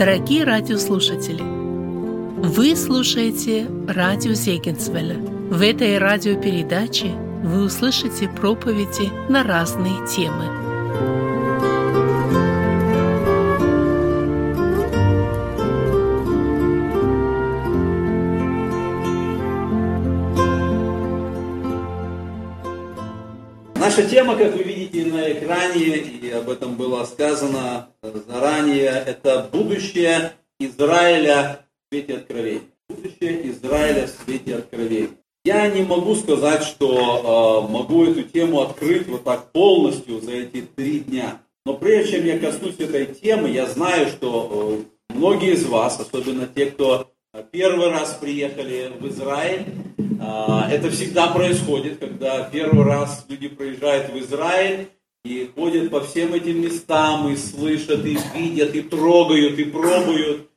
Дорогие радиослушатели, вы слушаете радио Зегенсвелля. В этой радиопередаче вы услышите проповеди на разные темы. Наша тема, как вы видите на экране, и об этом было сказано заранее, это будущее Израиля в свете откровения. Будущее Израиля в свете откровения. Я не могу сказать, что э, могу эту тему открыть вот так полностью за эти три дня. Но прежде чем я коснусь этой темы, я знаю, что э, многие из вас, особенно те, кто первый раз приехали в Израиль, э, это всегда происходит, когда первый раз люди приезжают в Израиль и ходят по всем этим местам, и слышат, и видят, и трогают, и пробуют,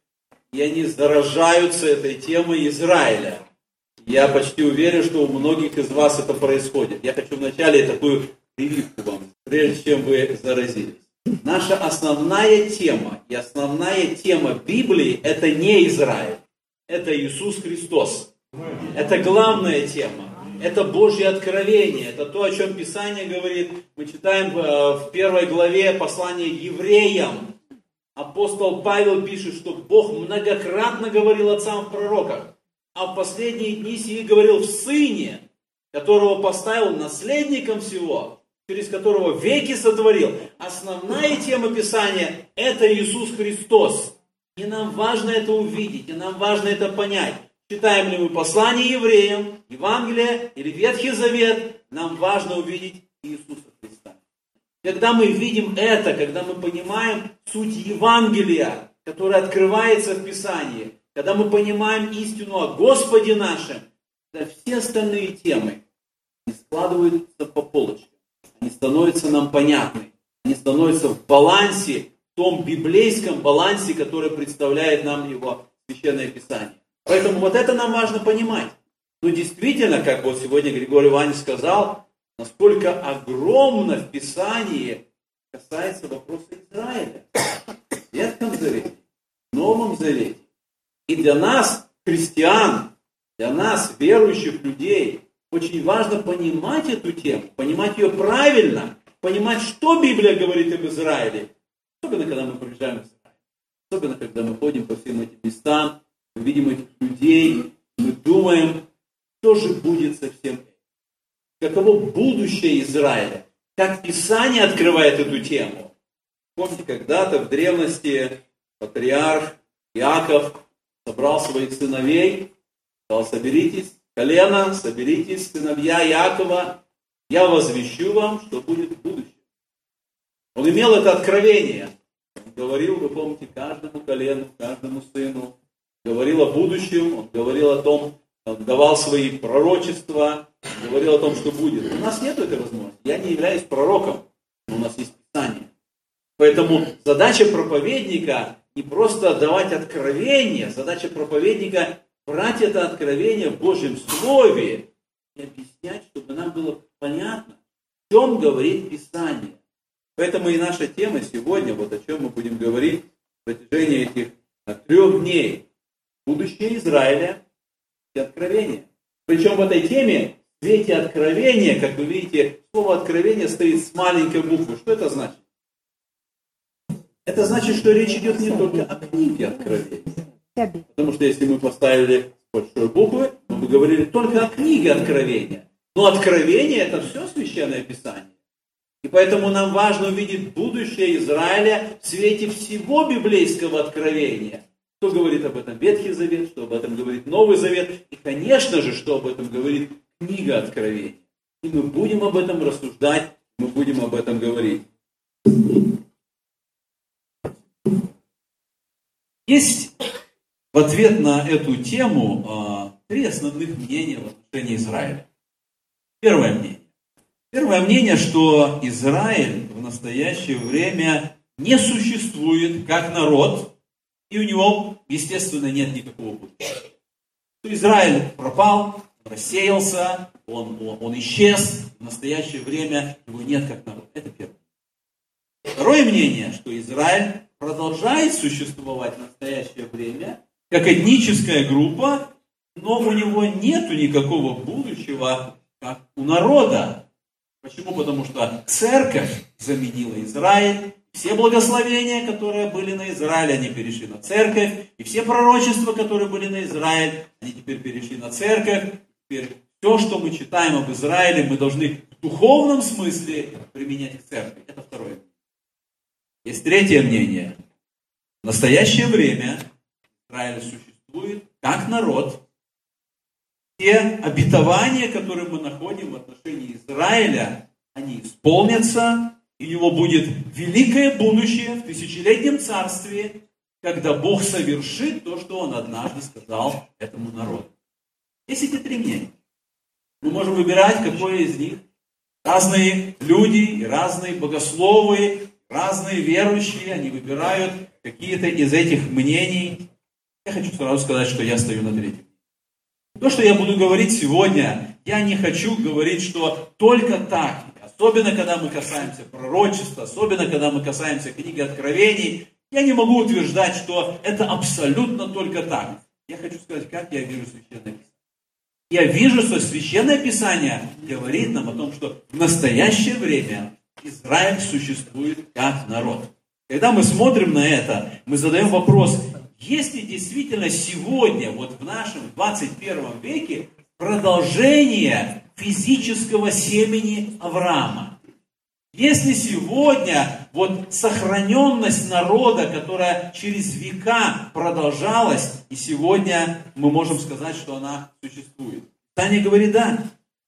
и они заражаются этой темой Израиля. Я почти уверен, что у многих из вас это происходит. Я хочу вначале такую прививку вам, прежде чем вы заразились. Наша основная тема и основная тема Библии – это не Израиль, это Иисус Христос. Это главная тема. Это Божье откровение. Это то, о чем Писание говорит. Мы читаем в первой главе послания евреям. Апостол Павел пишет, что Бог многократно говорил отцам в пророках а в последние дни сии говорил в Сыне, которого поставил наследником всего, через которого веки сотворил. Основная тема Писания – это Иисус Христос. И нам важно это увидеть, и нам важно это понять. Читаем ли мы послание евреям, Евангелие или Ветхий Завет, нам важно увидеть Иисуса Христа. Когда мы видим это, когда мы понимаем суть Евангелия, которая открывается в Писании – когда мы понимаем истину о Господе нашем, тогда все остальные темы не складываются по полочкам. Они становятся нам понятны. Они становятся в балансе, том библейском балансе, который представляет нам его Священное Писание. Поэтому вот это нам важно понимать. Но действительно, как вот сегодня Григорий Иванович сказал, насколько огромно в Писании касается вопроса Израиля. В Ветхом Завете, в Новом Завете. И для нас, христиан, для нас, верующих людей, очень важно понимать эту тему, понимать ее правильно, понимать, что Библия говорит об Израиле. Особенно, когда мы приезжаем в Израиль. Особенно, когда мы ходим по всем этим местам, мы видим этих людей, мы думаем, что же будет со всем этим. Каково будущее Израиля? Как Писание открывает эту тему? Помните, когда-то в древности патриарх Иаков собрал своих сыновей, сказал, соберитесь, колено, соберитесь, сыновья Якова, я возвещу вам, что будет в будущем. Он имел это откровение. Он говорил, вы помните, каждому колену, каждому сыну. Говорил о будущем, он говорил о том, он давал свои пророчества, говорил о том, что будет. У нас нет этой возможности. Я не являюсь пророком, но у нас есть Писание. Поэтому задача проповедника не просто давать откровение, задача проповедника брать это откровение в Божьем Слове и объяснять, чтобы нам было понятно, о чем говорит Писание. Поэтому и наша тема сегодня, вот о чем мы будем говорить в протяжении этих трех дней. Будущее Израиля и откровение. Причем в этой теме в свете откровения, как вы видите, слово откровение стоит с маленькой буквы. Что это значит? Это значит, что речь идет не только о книге Откровения. Потому что если мы поставили большой буквы, мы бы говорили только о книге Откровения. Но Откровение это все священное Писание. И поэтому нам важно увидеть будущее Израиля в свете всего библейского откровения. Что говорит об этом Ветхий Завет, что об этом говорит Новый Завет, и, конечно же, что об этом говорит книга Откровения. И мы будем об этом рассуждать, мы будем об этом говорить. Есть в ответ на эту тему а, три основных мнения в отношении Израиля. Первое мнение. Первое мнение, что Израиль в настоящее время не существует как народ, и у него, естественно, нет никакого будущего. Израиль пропал, рассеялся, он, он, он исчез, в настоящее время его нет как народ. Это первое. Второе мнение, что Израиль продолжает существовать в настоящее время, как этническая группа, но у него нет никакого будущего, как у народа. Почему? Потому что церковь заменила Израиль, все благословения, которые были на Израиле, они перешли на церковь, и все пророчества, которые были на Израиль, они теперь перешли на церковь. Теперь все, что мы читаем об Израиле, мы должны в духовном смысле применять к церкви. Это второе. Есть третье мнение. В настоящее время Израиль существует как народ. Те обетования, которые мы находим в отношении Израиля, они исполнятся, и у него будет великое будущее в тысячелетнем царстве, когда Бог совершит то, что Он однажды сказал этому народу. Есть эти три мнения. Мы можем выбирать, какое из них. Разные люди разные богословы Разные верующие, они выбирают какие-то из этих мнений. Я хочу сразу сказать, что я стою на третьем. То, что я буду говорить сегодня, я не хочу говорить, что только так. Особенно, когда мы касаемся пророчества, особенно, когда мы касаемся книги Откровений, я не могу утверждать, что это абсолютно только так. Я хочу сказать, как я вижу Священное Писание. Я вижу, что Священное Писание говорит нам о том, что в настоящее время Израиль существует как народ. Когда мы смотрим на это, мы задаем вопрос, есть ли действительно сегодня, вот в нашем 21 веке, продолжение физического семени Авраама? Если сегодня вот сохраненность народа, которая через века продолжалась, и сегодня мы можем сказать, что она существует. Таня говорит, да,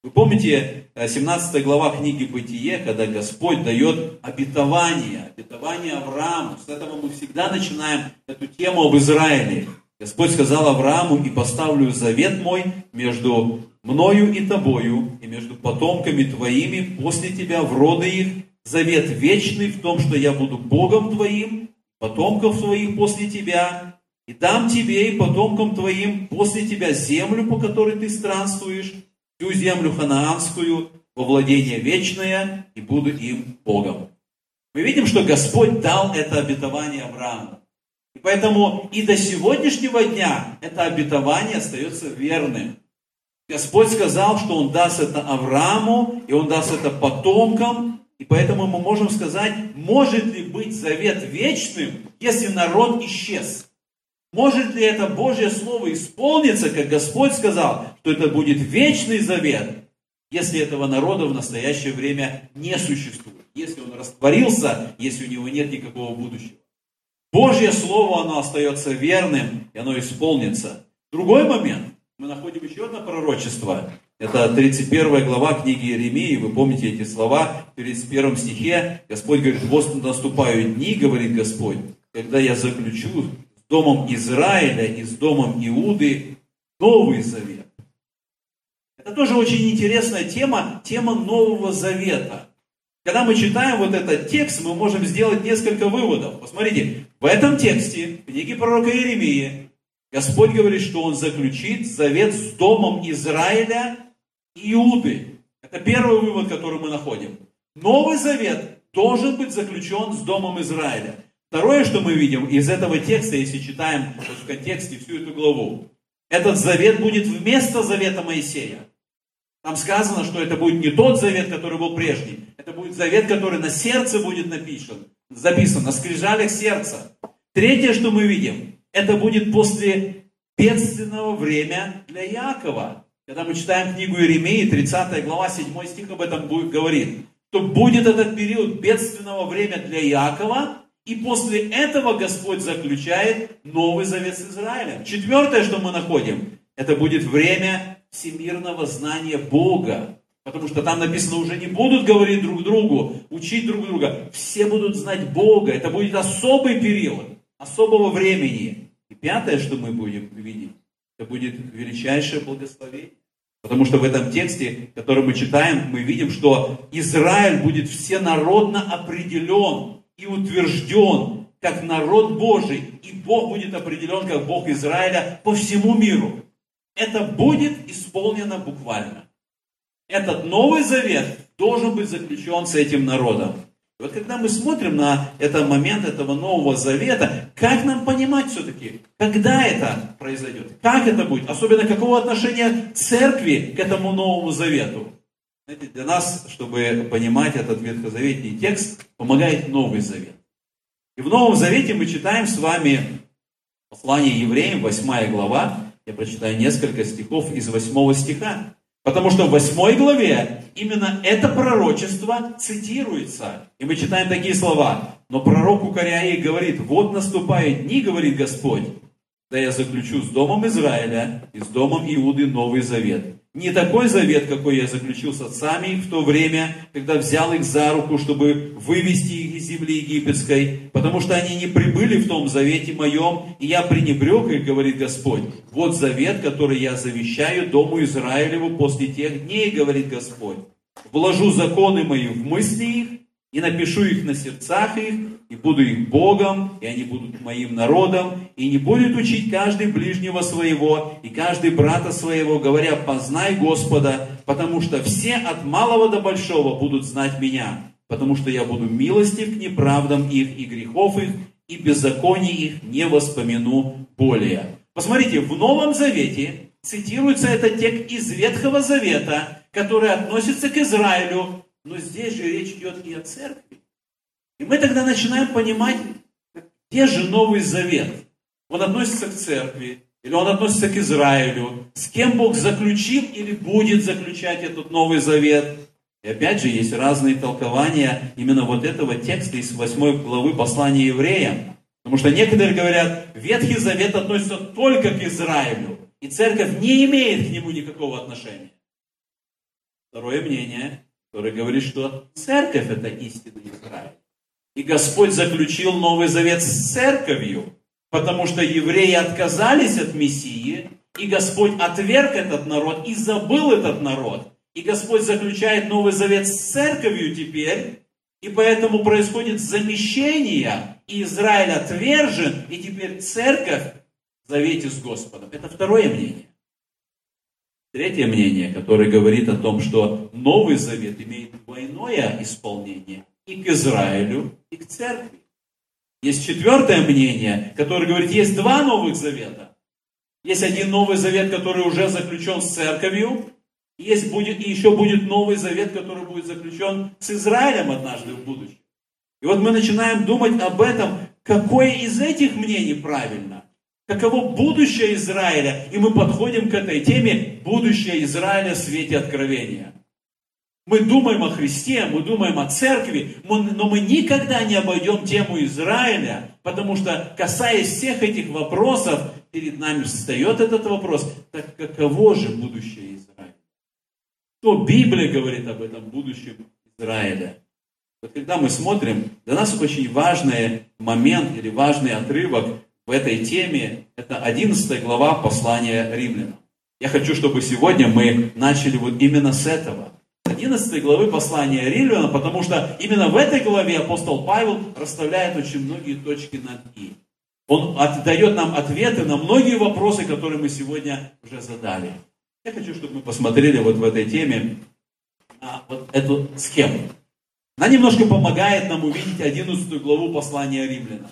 вы помните 17 э, глава книги Бытие, когда Господь дает обетование, обетование Аврааму. С этого мы всегда начинаем эту тему об Израиле. Господь сказал Аврааму, и поставлю завет мой между мною и тобою, и между потомками твоими после тебя в роды их, завет вечный в том, что я буду Богом твоим, потомков твоих после тебя, и дам тебе и потомкам твоим после тебя землю, по которой ты странствуешь, всю землю ханаанскую во владение вечное, и буду им Богом. Мы видим, что Господь дал это обетование Аврааму. И поэтому и до сегодняшнего дня это обетование остается верным. Господь сказал, что Он даст это Аврааму, и Он даст это потомкам, и поэтому мы можем сказать, может ли быть завет вечным, если народ исчез. Может ли это Божье Слово исполниться, как Господь сказал, что это будет вечный завет, если этого народа в настоящее время не существует, если он растворился, если у него нет никакого будущего. Божье Слово, оно остается верным, и оно исполнится. Другой момент. Мы находим еще одно пророчество. Это 31 глава книги Иеремии. Вы помните эти слова в 31 стихе. Господь говорит, вот наступают дни, говорит Господь, когда я заключу домом Израиля и с домом Иуды Новый Завет. Это тоже очень интересная тема, тема Нового Завета. Когда мы читаем вот этот текст, мы можем сделать несколько выводов. Посмотрите, в этом тексте, в книге пророка Иеремии, Господь говорит, что Он заключит завет с домом Израиля и Иуды. Это первый вывод, который мы находим. Новый завет должен быть заключен с домом Израиля. Второе, что мы видим из этого текста, если читаем в контексте всю эту главу, этот завет будет вместо завета Моисея. Там сказано, что это будет не тот завет, который был прежний. Это будет завет, который на сердце будет написан, записан, на скрижалях сердца. Третье, что мы видим, это будет после бедственного время для Якова. Когда мы читаем книгу Иеремии, 30 глава, 7 стих об этом будет, говорит, что будет этот период бедственного время для Якова, и после этого Господь заключает Новый Завет с Израилем. Четвертое, что мы находим, это будет время всемирного знания Бога. Потому что там написано, уже не будут говорить друг другу, учить друг друга. Все будут знать Бога. Это будет особый период, особого времени. И пятое, что мы будем видеть, это будет величайшее благословение. Потому что в этом тексте, который мы читаем, мы видим, что Израиль будет всенародно определен и утвержден как народ Божий, и Бог будет определен как Бог Израиля по всему миру. Это будет исполнено буквально. Этот Новый Завет должен быть заключен с этим народом. В Вот когда мы смотрим на этот момент этого Нового Завета, как нам понимать все-таки, когда это произойдет, как это будет, особенно какого отношения церкви к этому Новому Завету. Знаете, для нас, чтобы понимать этот ветхозаветный текст, помогает Новый Завет. И в Новом Завете мы читаем с вами послание евреям, 8 глава. Я прочитаю несколько стихов из 8 стиха. Потому что в 8 главе именно это пророчество цитируется. И мы читаем такие слова. Но пророк укоряя их говорит, вот наступают дни, говорит Господь, да я заключу с домом Израиля и с домом Иуды Новый Завет. Не такой завет, какой я заключил с отцами в то время, когда взял их за руку, чтобы вывести их из земли египетской, потому что они не прибыли в том завете моем, и я пренебрег их, говорит Господь. Вот завет, который я завещаю Дому Израилеву после тех дней, говорит Господь. Вложу законы мои в мысли их, и напишу их на сердцах их, и буду их Богом, и они будут моим народом, и не будет учить каждый ближнего своего, и каждый брата своего, говоря, познай Господа, потому что все от малого до большого будут знать меня, потому что я буду милостив к неправдам их и грехов их, и беззаконий их не воспомяну более. Посмотрите, в Новом Завете цитируется этот текст из Ветхого Завета, который относится к Израилю, но здесь же речь идет и о церкви. И мы тогда начинаем понимать, где же Новый Завет. Он относится к церкви, или он относится к Израилю. С кем Бог заключил или будет заключать этот Новый Завет. И опять же, есть разные толкования именно вот этого текста из 8 главы послания евреям. Потому что некоторые говорят, Ветхий Завет относится только к Израилю, и церковь не имеет к нему никакого отношения. Второе мнение, который говорит, что церковь это истинный Израиль. И Господь заключил Новый Завет с церковью, потому что евреи отказались от Мессии, и Господь отверг этот народ и забыл этот народ. И Господь заключает Новый Завет с церковью теперь, и поэтому происходит замещение, и Израиль отвержен, и теперь церковь в завете с Господом. Это второе мнение. Третье мнение, которое говорит о том, что Новый Завет имеет двойное исполнение и к Израилю, и к церкви. Есть четвертое мнение, которое говорит, есть два Новых Завета. Есть один Новый Завет, который уже заключен с церковью, есть будет, и еще будет Новый Завет, который будет заключен с Израилем однажды в будущем. И вот мы начинаем думать об этом, какое из этих мнений правильно. Каково будущее Израиля? И мы подходим к этой теме будущее Израиля в свете откровения. Мы думаем о Христе, мы думаем о церкви, но мы никогда не обойдем тему Израиля, потому что, касаясь всех этих вопросов, перед нами встает этот вопрос, так каково же будущее Израиля? Что Библия говорит об этом будущем Израиля? Вот когда мы смотрим, для нас очень важный момент или важный отрывок в этой теме, это 11 глава послания римлянам. Я хочу, чтобы сегодня мы начали вот именно с этого. 11 главы послания римлянам, потому что именно в этой главе апостол Павел расставляет очень многие точки над «и». Он дает нам ответы на многие вопросы, которые мы сегодня уже задали. Я хочу, чтобы мы посмотрели вот в этой теме на вот эту схему. Она немножко помогает нам увидеть 11 главу послания римлянам.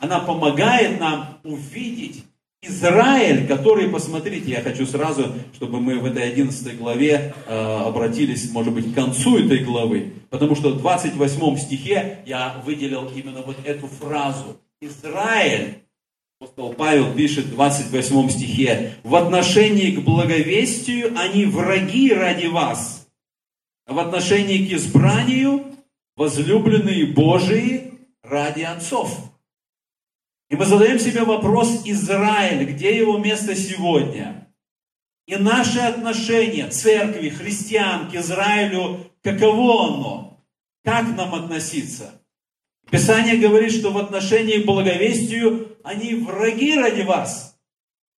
Она помогает нам увидеть Израиль, который, посмотрите, я хочу сразу, чтобы мы в этой 11 главе э, обратились, может быть, к концу этой главы, потому что в 28 стихе я выделил именно вот эту фразу. Израиль, апостол Павел пишет в 28 стихе, в отношении к благовестию они враги ради вас, а в отношении к избранию возлюбленные Божии ради отцов. И мы задаем себе вопрос, Израиль, где его место сегодня? И наше отношение церкви, христиан к Израилю, каково оно? Как нам относиться? Писание говорит, что в отношении к благовестию они враги ради вас.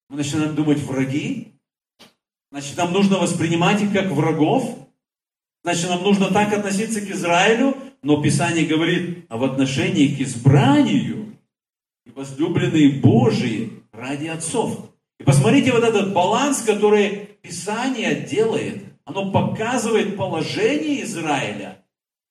Мы начинаем думать, враги? Значит, нам нужно воспринимать их как врагов? Значит, нам нужно так относиться к Израилю? Но Писание говорит, а в отношении к избранию и возлюбленные Божии ради отцов. И посмотрите вот этот баланс, который Писание делает. Оно показывает положение Израиля.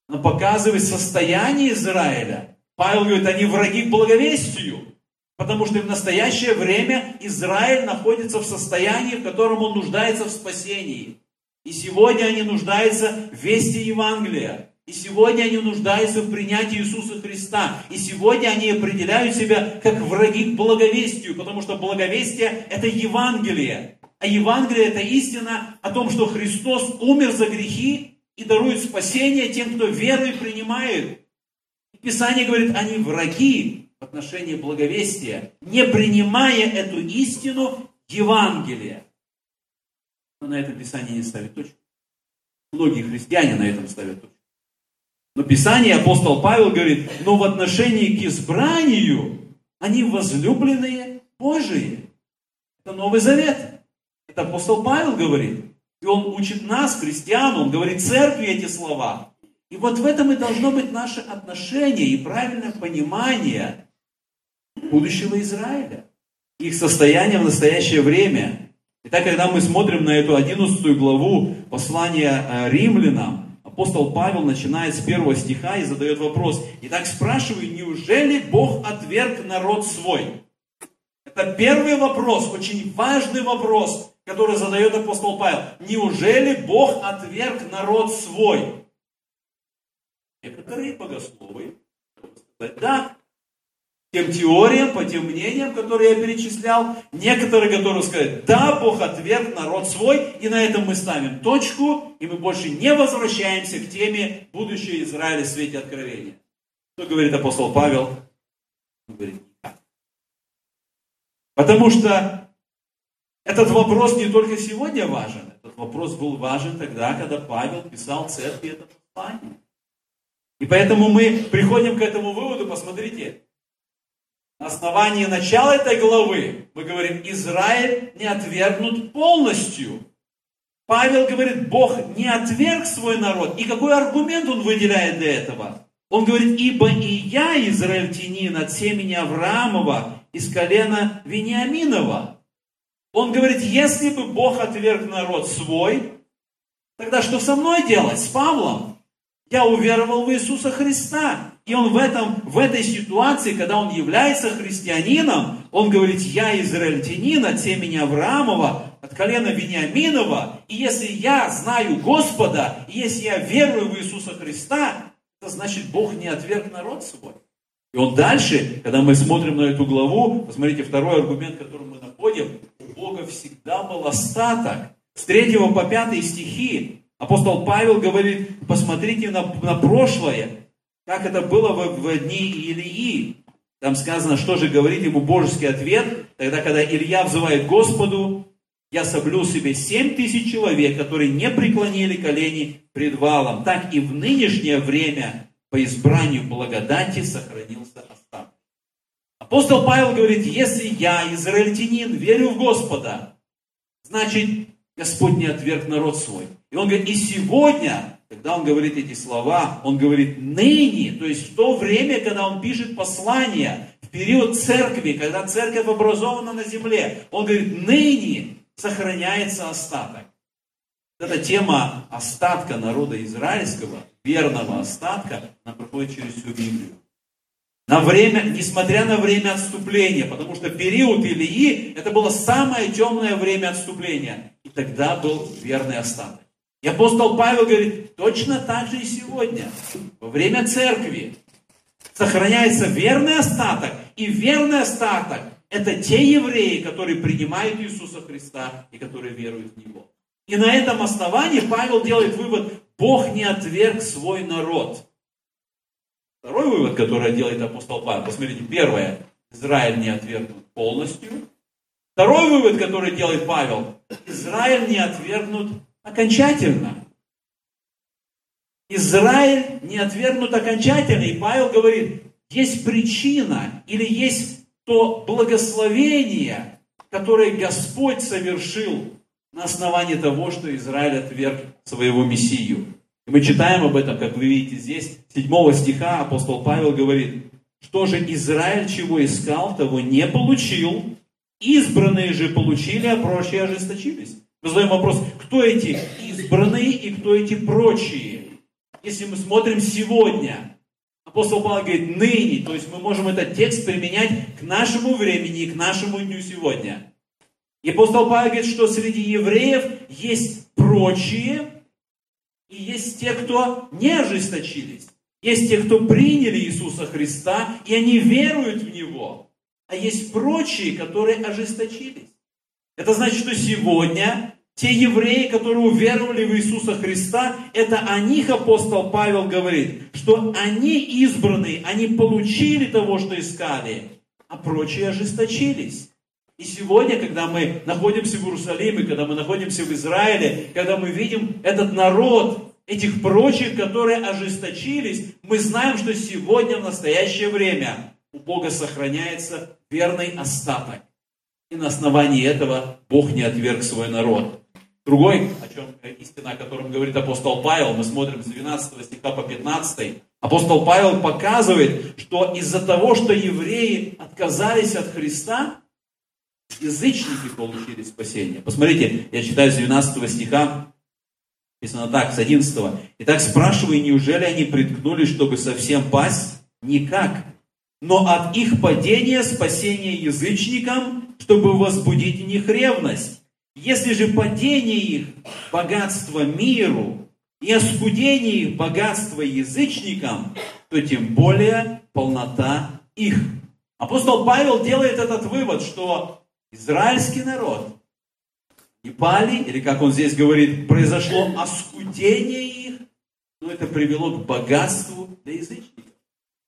но показывает состояние Израиля. Павел говорит, они враги к благовестию. Потому что в настоящее время Израиль находится в состоянии, в котором он нуждается в спасении. И сегодня они нуждаются в вести Евангелия. И сегодня они нуждаются в принятии Иисуса Христа. И сегодня они определяют себя как враги к благовестию, потому что благовестие – это Евангелие. А Евангелие – это истина о том, что Христос умер за грехи и дарует спасение тем, кто верой принимает. Писание говорит, они враги в отношении благовестия, не принимая эту истину Евангелия. Но на этом Писание не ставит точку. Многие христиане на этом ставят точку. Но Писание, апостол Павел говорит, но в отношении к избранию они возлюбленные Божии. Это Новый Завет. Это апостол Павел говорит. И он учит нас, христиан, он говорит церкви эти слова. И вот в этом и должно быть наше отношение и правильное понимание будущего Израиля. Их состояние в настоящее время. Итак, когда мы смотрим на эту 11 главу послания э, римлянам, апостол Павел начинает с первого стиха и задает вопрос. Итак, спрашиваю, неужели Бог отверг народ свой? Это первый вопрос, очень важный вопрос, который задает апостол Павел. Неужели Бог отверг народ свой? Некоторые богословы да, тем теориям, по тем мнениям, которые я перечислял. Некоторые готовы сказать, да, Бог отверг народ свой, и на этом мы ставим точку, и мы больше не возвращаемся к теме будущего Израиля в свете откровения. Что говорит апостол Павел? Он говорит, никак. Потому что этот вопрос не только сегодня важен, этот вопрос был важен тогда, когда Павел писал церкви это послание. И поэтому мы приходим к этому выводу, посмотрите, на основании начала этой главы мы говорим, Израиль не отвергнут полностью. Павел говорит, Бог не отверг свой народ. И какой аргумент он выделяет для этого? Он говорит, ибо и я, израильтянин от семени Авраамова, из колена Вениаминова. Он говорит, если бы Бог отверг народ свой, тогда что со мной делать, с Павлом? Я уверовал в Иисуса Христа. И он в, этом, в этой ситуации, когда он является христианином, он говорит, я израильтянин от семени Авраамова, от колена Вениаминова, и если я знаю Господа, и если я верую в Иисуса Христа, это значит, Бог не отверг народ свой. И он дальше, когда мы смотрим на эту главу, посмотрите, второй аргумент, который мы находим, у Бога всегда был остаток. С 3 по 5 стихи апостол Павел говорит, посмотрите на, на прошлое, как это было в, в дни Илии. Там сказано, что же говорит ему божеский ответ, тогда, когда Илья взывает Господу, я соблюл себе семь тысяч человек, которые не преклонили колени пред валом. Так и в нынешнее время по избранию благодати сохранился остаток. Апостол Павел говорит, если я, израильтянин, верю в Господа, значит, Господь не отверг народ свой. И он говорит, и сегодня когда он говорит эти слова, он говорит ныне, то есть в то время, когда он пишет послание, в период церкви, когда церковь образована на земле, он говорит, ныне сохраняется остаток. Эта тема остатка народа израильского, верного остатка, она проходит через всю Библию. На время, несмотря на время отступления, потому что период Илии, это было самое темное время отступления. И тогда был верный остаток. И апостол Павел говорит, точно так же и сегодня, во время церкви, сохраняется верный остаток. И верный остаток – это те евреи, которые принимают Иисуса Христа и которые веруют в Него. И на этом основании Павел делает вывод, Бог не отверг свой народ. Второй вывод, который делает апостол Павел, посмотрите, первое, Израиль не отвергнут полностью. Второй вывод, который делает Павел, Израиль не отвергнут окончательно. Израиль не отвергнут окончательно. И Павел говорит, есть причина или есть то благословение, которое Господь совершил на основании того, что Израиль отверг своего Мессию. Мы читаем об этом, как вы видите здесь, 7 стиха апостол Павел говорит, что же Израиль чего искал, того не получил, избранные же получили, а прочие ожесточились. Мы задаем вопрос, кто эти избранные и кто эти прочие? если мы смотрим сегодня, апостол Павел говорит ныне, то есть мы можем этот текст применять к нашему времени и к нашему дню сегодня. И апостол Павел говорит, что среди евреев есть прочие, и есть те, кто не ожесточились. Есть те, кто приняли Иисуса Христа, и они веруют в Него. А есть прочие, которые ожесточились. Это значит, что сегодня те евреи, которые уверовали в Иисуса Христа, это о них апостол Павел говорит, что они избранные, они получили того, что искали, а прочие ожесточились. И сегодня, когда мы находимся в Иерусалиме, когда мы находимся в Израиле, когда мы видим этот народ, этих прочих, которые ожесточились, мы знаем, что сегодня, в настоящее время, у Бога сохраняется верный остаток. И на основании этого Бог не отверг свой народ. Другой, о чем истина, о котором говорит апостол Павел, мы смотрим с 12 стиха по 15. Апостол Павел показывает, что из-за того, что евреи отказались от Христа, язычники получили спасение. Посмотрите, я читаю с 12 стиха, написано так, с 11. Итак, спрашиваю, неужели они приткнулись, чтобы совсем пасть? Никак. Но от их падения спасение язычникам, чтобы возбудить в них ревность. Если же падение их богатство миру и оскудение их богатство язычникам, то тем более полнота их. Апостол Павел делает этот вывод, что израильский народ и пали, или как он здесь говорит, произошло оскудение их, но это привело к богатству для язычников.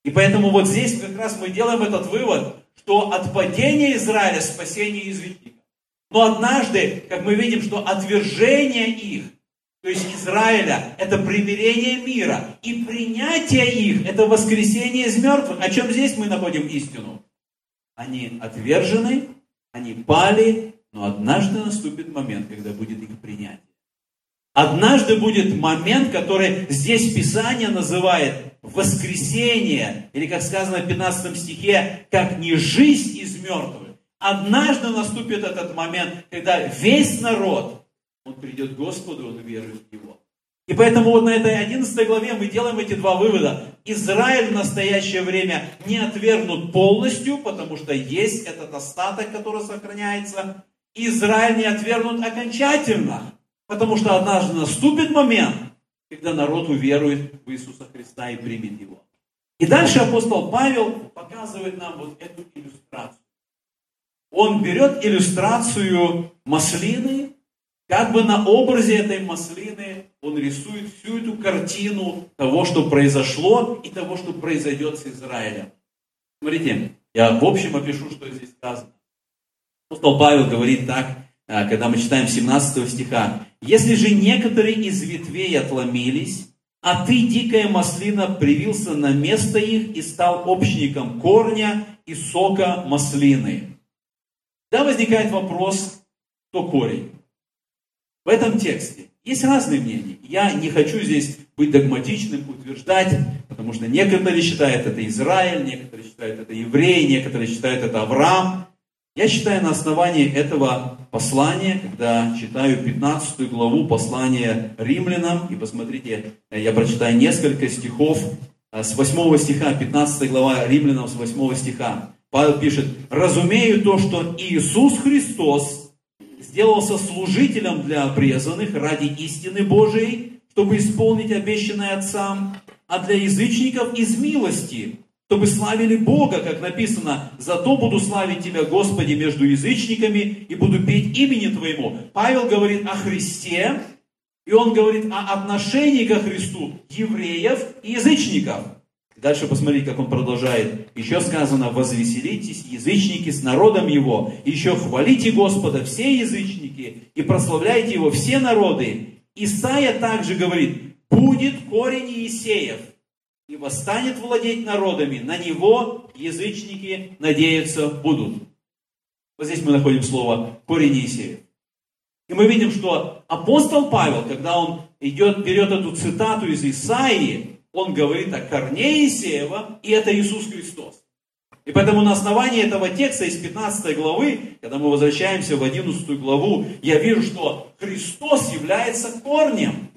И поэтому вот здесь как раз мы делаем этот вывод, что от падения Израиля спасение язычников. Но однажды, как мы видим, что отвержение их, то есть Израиля, это примирение мира. И принятие их, это воскресение из мертвых. О чем здесь мы находим истину? Они отвержены, они пали, но однажды наступит момент, когда будет их принятие. Однажды будет момент, который здесь Писание называет воскресение, или как сказано в 15 стихе, как не жизнь из мертвых. Однажды наступит этот момент, когда весь народ, он придет к Господу, он верует в Него. И поэтому вот на этой 11 главе мы делаем эти два вывода. Израиль в настоящее время не отвергнут полностью, потому что есть этот остаток, который сохраняется. Израиль не отвергнут окончательно, потому что однажды наступит момент, когда народ уверует в Иисуса Христа и примет Его. И дальше апостол Павел показывает нам вот эту иллюстрацию он берет иллюстрацию маслины, как бы на образе этой маслины он рисует всю эту картину того, что произошло и того, что произойдет с Израилем. Смотрите, я в общем опишу, что здесь сказано. Апостол Павел говорит так, а, когда мы читаем 17 стиха. «Если же некоторые из ветвей отломились, а ты, дикая маслина, привился на место их и стал общником корня и сока маслины». Да, возникает вопрос, кто корень. В этом тексте есть разные мнения. Я не хочу здесь быть догматичным, утверждать, потому что некоторые считают это Израиль, некоторые считают это евреи, некоторые считают это Авраам. Я считаю на основании этого послания, когда читаю 15 главу послания римлянам, и посмотрите, я прочитаю несколько стихов э, с 8 стиха, 15 глава римлянам с 8 стиха. Павел пишет, разумею то, что Иисус Христос сделался служителем для обрезанных ради истины Божией, чтобы исполнить обещанное Отцам, а для язычников из милости, чтобы славили Бога, как написано, «Зато буду славить Тебя, Господи, между язычниками, и буду петь имени Твоему». Павел говорит о Христе, и он говорит о отношении ко Христу евреев и язычников. Дальше посмотрите, как он продолжает. Еще сказано, возвеселитесь, язычники, с народом его. Еще хвалите Господа, все язычники, и прославляйте его, все народы. Исаия также говорит, будет корень Иисеев, и восстанет владеть народами. На него язычники надеяться будут. Вот здесь мы находим слово корень Иисеев. И мы видим, что апостол Павел, когда он идет, берет эту цитату из Исаии, он говорит о корне Исеева, и это Иисус Христос. И поэтому на основании этого текста из 15 главы, когда мы возвращаемся в 11 главу, я вижу, что Христос является корнем.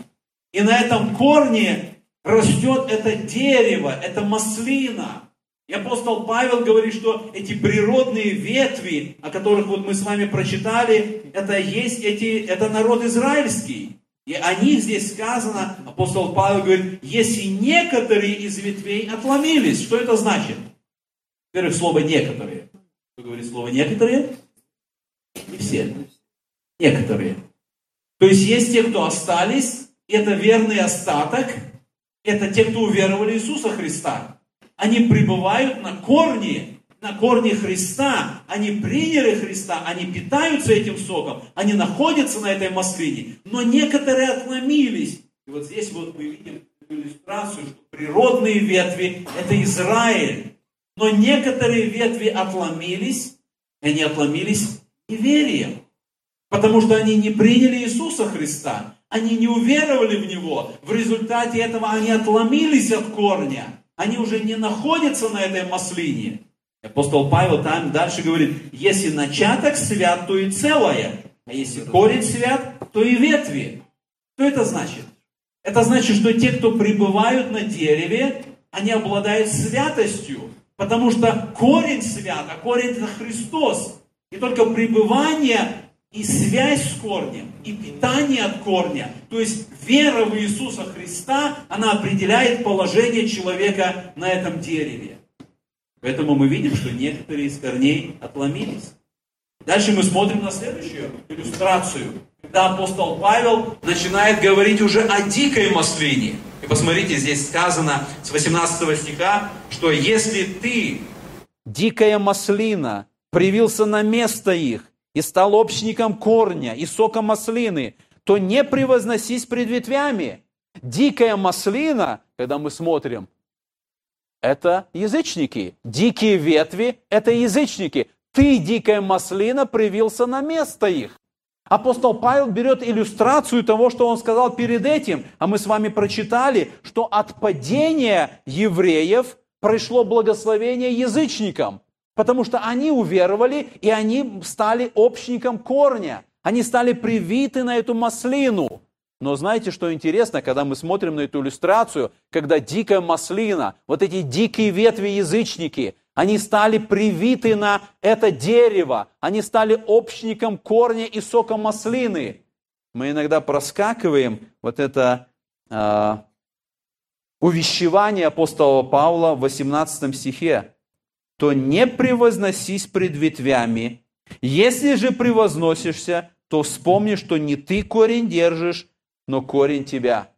И на этом корне растет это дерево, это маслина. И апостол Павел говорит, что эти природные ветви, о которых вот мы с вами прочитали, это есть эти, это народ израильский. И о них здесь сказано, апостол Павел говорит, если некоторые из ветвей отломились, что это значит? Во-первых, слово некоторые. Кто говорит слово некоторые? Не все. Некоторые. То есть есть те, кто остались, это верный остаток, это те, кто уверовали в Иисуса Христа. Они пребывают на корне, на корне Христа. Они приняли Христа, они питаются этим соком, они находятся на этой маслине. Но некоторые отломились. И вот здесь вот мы видим иллюстрацию, что природные ветви – это Израиль. Но некоторые ветви отломились, и они отломились неверием. Потому что они не приняли Иисуса Христа, они не уверовали в Него. В результате этого они отломились от корня. Они уже не находятся на этой маслине. Апостол Павел там дальше говорит, если начаток свят, то и целое. А если корень свят, то и ветви. Что это значит? Это значит, что те, кто пребывают на дереве, они обладают святостью. Потому что корень свят, а корень это Христос. И только пребывание и связь с корнем, и питание от корня, то есть вера в Иисуса Христа, она определяет положение человека на этом дереве. Поэтому мы видим, что некоторые из корней отломились. Дальше мы смотрим на следующую иллюстрацию, когда апостол Павел начинает говорить уже о дикой маслине. И посмотрите, здесь сказано с 18 стиха, что если ты, дикая маслина, привился на место их, и стал общником корня и сока маслины, то не превозносись пред ветвями. Дикая маслина, когда мы смотрим, это язычники. Дикие ветви – это язычники. Ты, дикая маслина, привился на место их. Апостол Павел берет иллюстрацию того, что он сказал перед этим, а мы с вами прочитали, что от падения евреев пришло благословение язычникам. Потому что они уверовали, и они стали общником корня. Они стали привиты на эту маслину. Но знаете, что интересно, когда мы смотрим на эту иллюстрацию, когда дикая маслина, вот эти дикие ветви язычники, они стали привиты на это дерево, они стали общником корня и сока маслины. Мы иногда проскакиваем вот это э, увещевание апостола Павла в 18 стихе то не превозносись пред ветвями. Если же превозносишься, то вспомни, что не ты корень держишь, но корень тебя.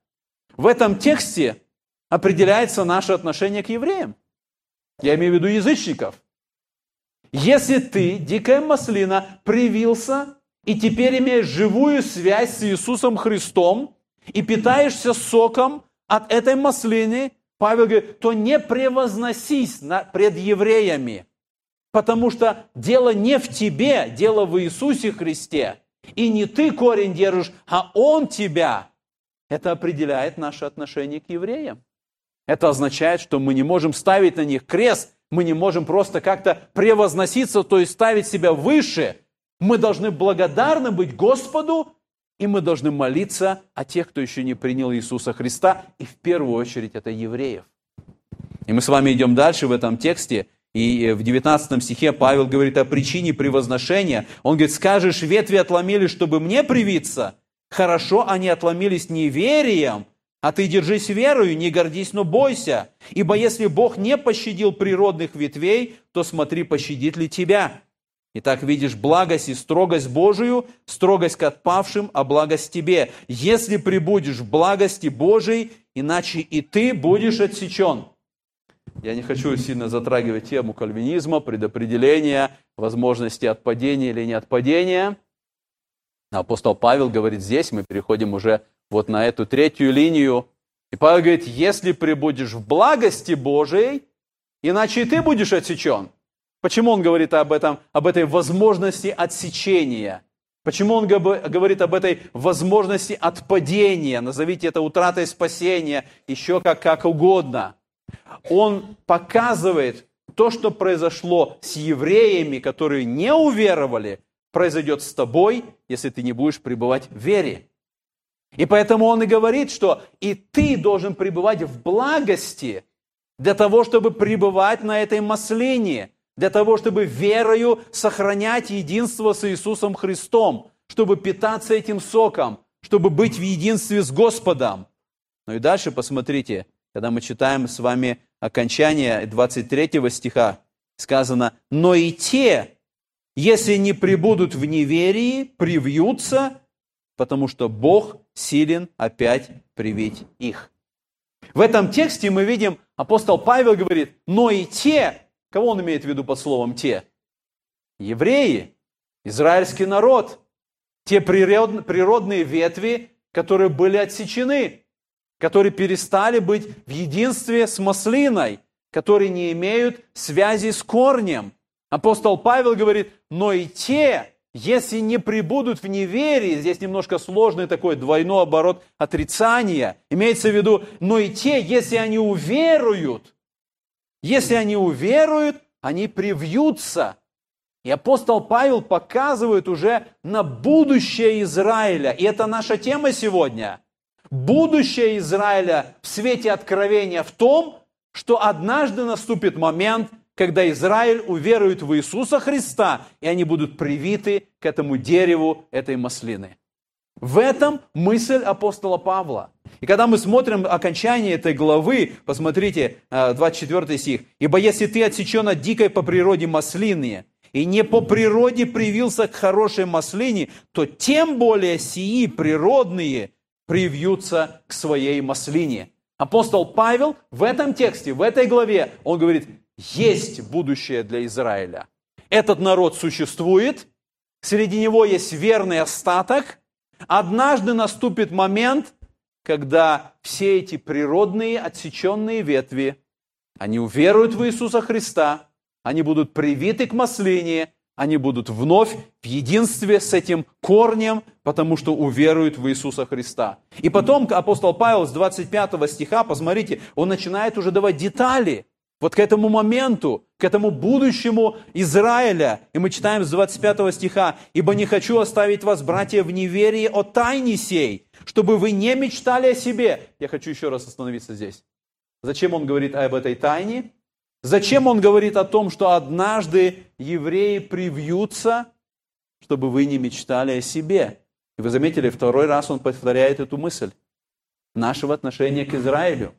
В этом тексте определяется наше отношение к евреям. Я имею в виду язычников. Если ты, дикая маслина, привился и теперь имеешь живую связь с Иисусом Христом и питаешься соком от этой маслины, Павел говорит, то не превозносись пред евреями, потому что дело не в тебе, дело в Иисусе Христе. И не ты корень держишь, а Он тебя. Это определяет наше отношение к евреям. Это означает, что мы не можем ставить на них крест, мы не можем просто как-то превозноситься, то есть ставить себя выше. Мы должны благодарны быть Господу и мы должны молиться о тех, кто еще не принял Иисуса Христа, и в первую очередь это евреев. И мы с вами идем дальше в этом тексте, и в 19 стихе Павел говорит о причине превозношения. Он говорит, скажешь, ветви отломились, чтобы мне привиться. Хорошо, они отломились неверием, а ты держись верою, не гордись, но бойся. Ибо если Бог не пощадил природных ветвей, то смотри, пощадит ли тебя. Итак, видишь благость и строгость Божию, строгость к отпавшим, а благость тебе. Если прибудешь в благости Божией, иначе и ты будешь отсечен. Я не хочу сильно затрагивать тему кальвинизма, предопределения, возможности отпадения или не отпадения. Апостол Павел говорит здесь, мы переходим уже вот на эту третью линию. И Павел говорит, если прибудешь в благости Божией, иначе и ты будешь отсечен. Почему он говорит об этом, об этой возможности отсечения? Почему он говорит об этой возможности отпадения? Назовите это утратой спасения, еще как, как угодно. Он показывает то, что произошло с евреями, которые не уверовали, произойдет с тобой, если ты не будешь пребывать в вере. И поэтому он и говорит, что и ты должен пребывать в благости для того, чтобы пребывать на этой маслине, для того, чтобы верою сохранять единство с Иисусом Христом, чтобы питаться этим соком, чтобы быть в единстве с Господом. Ну и дальше посмотрите, когда мы читаем с вами окончание 23 стиха, сказано, «Но и те, если не прибудут в неверии, привьются, потому что Бог силен опять привить их». В этом тексте мы видим, апостол Павел говорит, «Но и те, кого он имеет в виду под словом «те»? Евреи, израильский народ, те природные ветви, которые были отсечены, которые перестали быть в единстве с маслиной, которые не имеют связи с корнем. Апостол Павел говорит, но и те, если не прибудут в неверии, здесь немножко сложный такой двойной оборот отрицания, имеется в виду, но и те, если они уверуют, если они уверуют, они привьются. И апостол Павел показывает уже на будущее Израиля. И это наша тема сегодня – будущее Израиля в свете откровения в том, что однажды наступит момент, когда Израиль уверует в Иисуса Христа, и они будут привиты к этому дереву этой маслины. В этом мысль апостола Павла. И когда мы смотрим окончание этой главы, посмотрите, 24 э, стих. «Ибо если ты отсечен от дикой по природе маслины, и не по природе привился к хорошей маслине, то тем более сии природные привьются к своей маслине. Апостол Павел в этом тексте, в этой главе, он говорит, есть будущее для Израиля. Этот народ существует, среди него есть верный остаток. Однажды наступит момент, когда все эти природные отсеченные ветви, они уверуют в Иисуса Христа, они будут привиты к маслине, они будут вновь в единстве с этим корнем, потому что уверуют в Иисуса Христа. И потом апостол Павел с 25 стиха, посмотрите, он начинает уже давать детали вот к этому моменту, к этому будущему Израиля. И мы читаем с 25 стиха, «Ибо не хочу оставить вас, братья, в неверии о тайне сей, чтобы вы не мечтали о себе». Я хочу еще раз остановиться здесь. Зачем он говорит об этой тайне? Зачем он говорит о том, что однажды евреи привьются, чтобы вы не мечтали о себе? И вы заметили, второй раз он повторяет эту мысль. Нашего отношения к Израилю.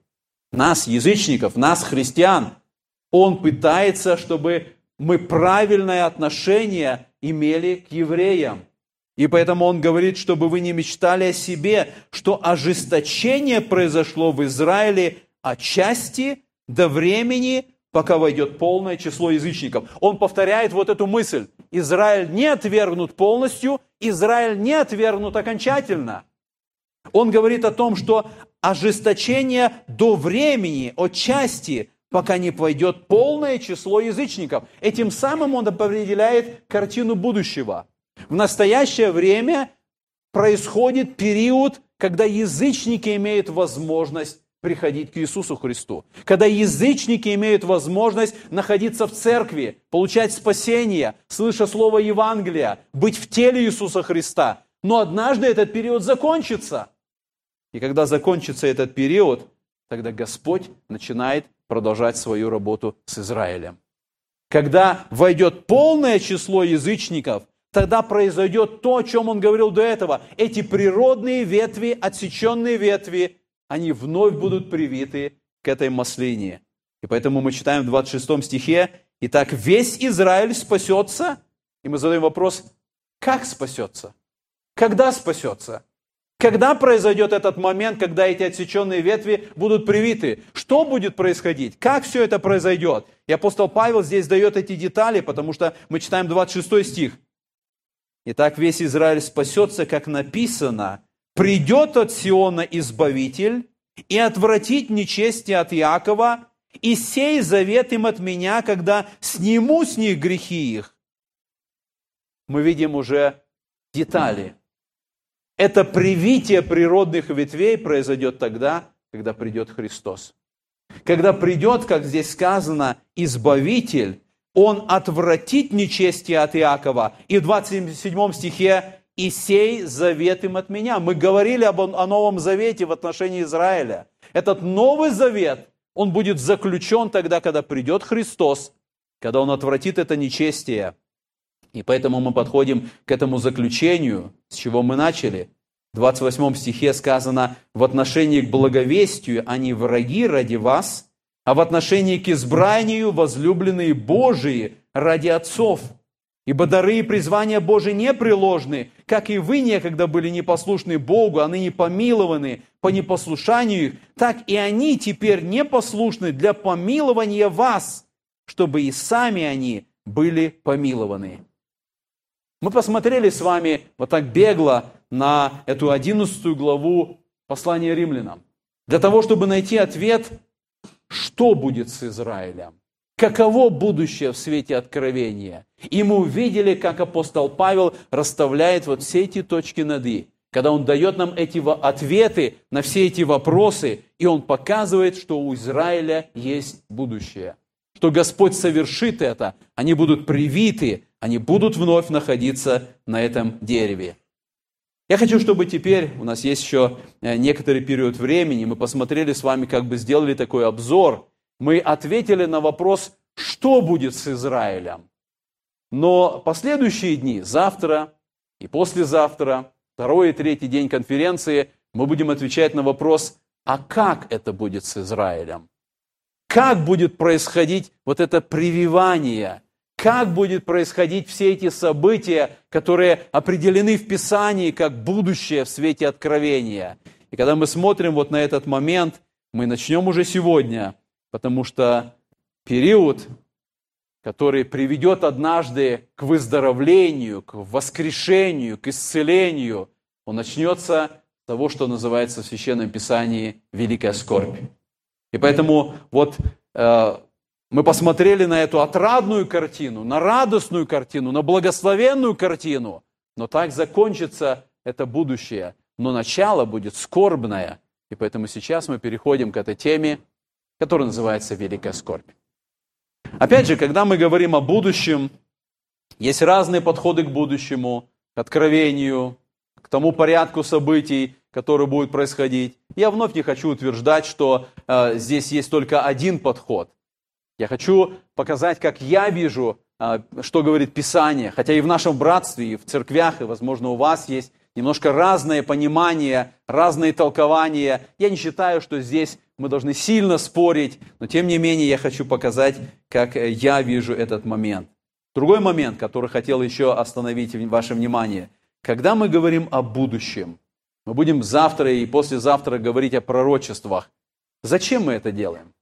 Нас, язычников, нас, христиан. Он пытается, чтобы мы правильное отношение имели к евреям. И поэтому он говорит, чтобы вы не мечтали о себе, что ожесточение произошло в Израиле отчасти до времени, пока войдет полное число язычников. Он повторяет вот эту мысль. Израиль не отвергнут полностью, Израиль не отвергнут окончательно. Он говорит о том, что ожесточение до времени, от части, пока не пойдет полное число язычников. Этим самым он определяет картину будущего. В настоящее время происходит период, когда язычники имеют возможность приходить к Иисусу Христу. Когда язычники имеют возможность находиться в церкви, получать спасение, слыша слово Евангелия, быть в теле Иисуса Христа. Но однажды этот период закончится. И когда закончится этот период, тогда Господь начинает продолжать свою работу с Израилем. Когда войдет полное число язычников, тогда произойдет то, о чем он говорил до этого. Эти природные ветви, отсеченные ветви, они вновь будут привиты к этой маслине. И поэтому мы читаем в 26 стихе, «Итак, весь Израиль спасется». И мы задаем вопрос, как спасется? Когда спасется? Когда произойдет этот момент, когда эти отсеченные ветви будут привиты? Что будет происходить? Как все это произойдет? И апостол Павел здесь дает эти детали, потому что мы читаем 26 стих. Итак, весь Израиль спасется, как написано, придет от Сиона Избавитель и отвратить нечестие от Якова, и сей завет им от меня, когда сниму с них грехи их. Мы видим уже детали. Это привитие природных ветвей произойдет тогда, когда придет Христос. Когда придет, как здесь сказано, Избавитель, Он отвратит нечестие от Иакова. И в 27 стихе и сей завет им от меня. Мы говорили об, о Новом Завете в отношении Израиля. Этот Новый Завет, он будет заключен тогда, когда придет Христос, когда Он отвратит это нечестие. И поэтому мы подходим к этому заключению, с чего мы начали. В 28 стихе сказано, в отношении к благовестию они враги ради вас, а в отношении к избранию возлюбленные Божии ради отцов – Ибо дары и призвания Божии не приложны, как и вы некогда были непослушны Богу, а ныне помилованы по непослушанию их, так и они теперь непослушны для помилования вас, чтобы и сами они были помилованы. Мы посмотрели с вами вот так бегло на эту одиннадцатую главу послания римлянам, для того, чтобы найти ответ, что будет с Израилем каково будущее в свете откровения. И мы увидели, как апостол Павел расставляет вот все эти точки над «и», когда он дает нам эти ответы на все эти вопросы, и он показывает, что у Израиля есть будущее, что Господь совершит это, они будут привиты, они будут вновь находиться на этом дереве. Я хочу, чтобы теперь, у нас есть еще э, некоторый период времени, мы посмотрели с вами, как бы сделали такой обзор – мы ответили на вопрос, что будет с Израилем. Но последующие дни, завтра и послезавтра, второй и третий день конференции, мы будем отвечать на вопрос, а как это будет с Израилем? Как будет происходить вот это прививание? Как будет происходить все эти события, которые определены в Писании как будущее в свете откровения? И когда мы смотрим вот на этот момент, мы начнем уже сегодня – потому что период, который приведет однажды к выздоровлению, к воскрешению, к исцелению, он начнется с того, что называется в Священном Писании «Великая скорбь». И поэтому вот э, мы посмотрели на эту отрадную картину, на радостную картину, на благословенную картину, но так закончится это будущее. Но начало будет скорбное. И поэтому сейчас мы переходим к этой теме – который называется «Великая скорбь». Опять же, когда мы говорим о будущем, есть разные подходы к будущему, к откровению, к тому порядку событий, который будет происходить. Я вновь не хочу утверждать, что э, здесь есть только один подход. Я хочу показать, как я вижу, э, что говорит Писание. Хотя и в нашем братстве, и в церквях, и, возможно, у вас есть немножко разное понимание, разные толкования. Я не считаю, что здесь мы должны сильно спорить, но тем не менее я хочу показать, как я вижу этот момент. Другой момент, который хотел еще остановить ваше внимание. Когда мы говорим о будущем, мы будем завтра и послезавтра говорить о пророчествах. Зачем мы это делаем?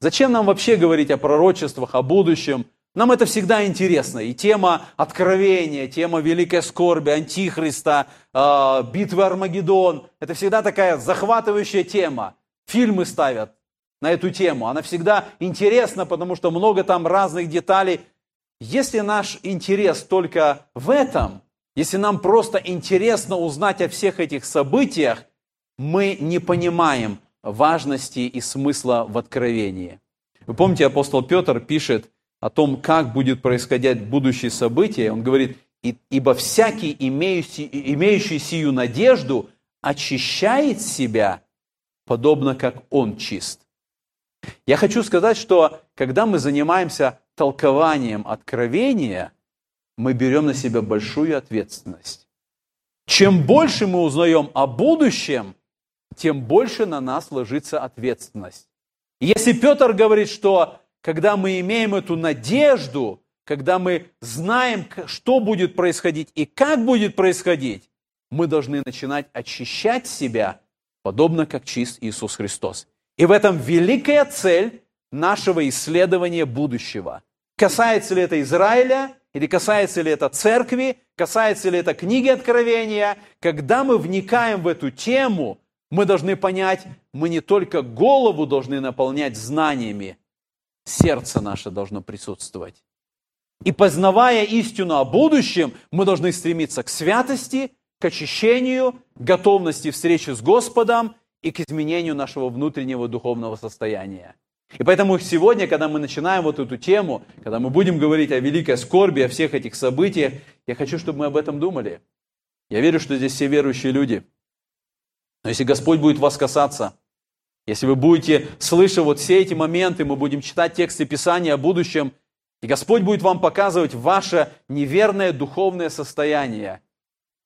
Зачем нам вообще говорить о пророчествах, о будущем? Нам это всегда интересно. И тема откровения, тема великой скорби, антихриста, а, битвы Армагеддон, это всегда такая захватывающая тема фильмы ставят на эту тему. Она всегда интересна, потому что много там разных деталей. Если наш интерес только в этом, если нам просто интересно узнать о всех этих событиях, мы не понимаем важности и смысла в откровении. Вы помните, апостол Петр пишет о том, как будет происходить будущие события. Он говорит, ибо всякий, имеющий, имеющий сию надежду, очищает себя подобно как Он чист. Я хочу сказать, что когда мы занимаемся толкованием откровения, мы берем на себя большую ответственность. Чем больше мы узнаем о будущем, тем больше на нас ложится ответственность. если Петр говорит, что когда мы имеем эту надежду, когда мы знаем, что будет происходить и как будет происходить, мы должны начинать очищать себя подобно как чист Иисус Христос. И в этом великая цель нашего исследования будущего. Касается ли это Израиля, или касается ли это церкви, касается ли это книги Откровения, когда мы вникаем в эту тему, мы должны понять, мы не только голову должны наполнять знаниями, сердце наше должно присутствовать. И познавая истину о будущем, мы должны стремиться к святости, к очищению, готовности встречи с Господом и к изменению нашего внутреннего духовного состояния. И поэтому сегодня, когда мы начинаем вот эту тему, когда мы будем говорить о великой скорби, о всех этих событиях, я хочу, чтобы мы об этом думали. Я верю, что здесь все верующие люди. Но если Господь будет вас касаться, если вы будете, слыша вот все эти моменты, мы будем читать тексты Писания о будущем, и Господь будет вам показывать ваше неверное духовное состояние.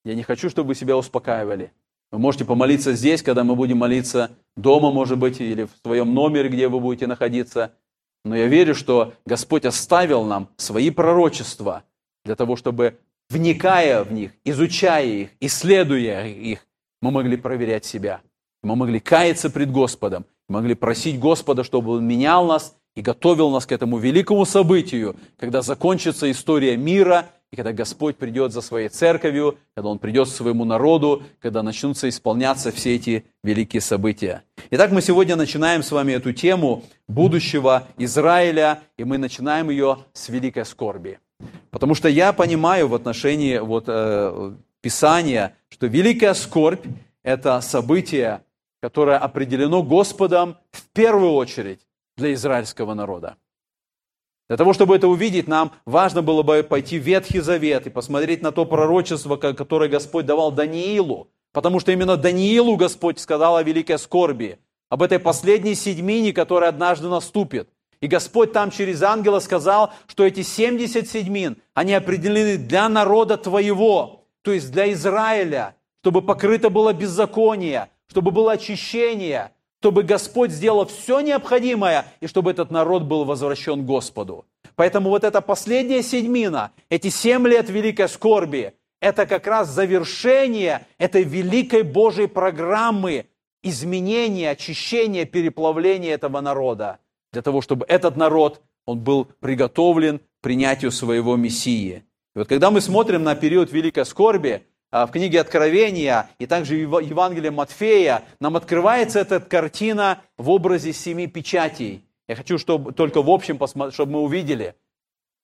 Я не хочу, чтобы вы себя успокаивали. Вы можете помолиться здесь, когда мы будем молиться дома, может быть, или в своем номере, где вы будете находиться. Но я верю, что Господь оставил нам свои пророчества для того, чтобы, вникая в них, изучая их, исследуя их, мы могли проверять себя. Мы могли каяться пред Господом, могли просить Господа, чтобы Он менял нас и готовил нас к этому великому событию, когда закончится история мира, и когда Господь придет за своей церковью, когда Он придет к своему народу, когда начнутся исполняться все эти великие события. Итак, мы сегодня начинаем с вами эту тему будущего Израиля, и мы начинаем ее с великой скорби. Потому что я понимаю в отношении вот, э, Писания, что великая скорбь – это событие, которое определено Господом в первую очередь для израильского народа. Для того, чтобы это увидеть, нам важно было бы пойти в Ветхий Завет и посмотреть на то пророчество, которое Господь давал Даниилу. Потому что именно Даниилу Господь сказал о великой скорби, об этой последней седьмине, которая однажды наступит. И Господь там через ангела сказал, что эти 70 седьмин, они определены для народа твоего, то есть для Израиля, чтобы покрыто было беззаконие, чтобы было очищение, чтобы Господь сделал все необходимое, и чтобы этот народ был возвращен Господу. Поэтому вот эта последняя седьмина, эти семь лет великой скорби, это как раз завершение этой великой Божьей программы изменения, очищения, переплавления этого народа, для того, чтобы этот народ, он был приготовлен к принятию своего Мессии. И вот когда мы смотрим на период великой скорби, в книге Откровения и также в Евангелии Матфея нам открывается эта картина в образе семи печатей. Я хочу, чтобы только в общем, чтобы мы увидели.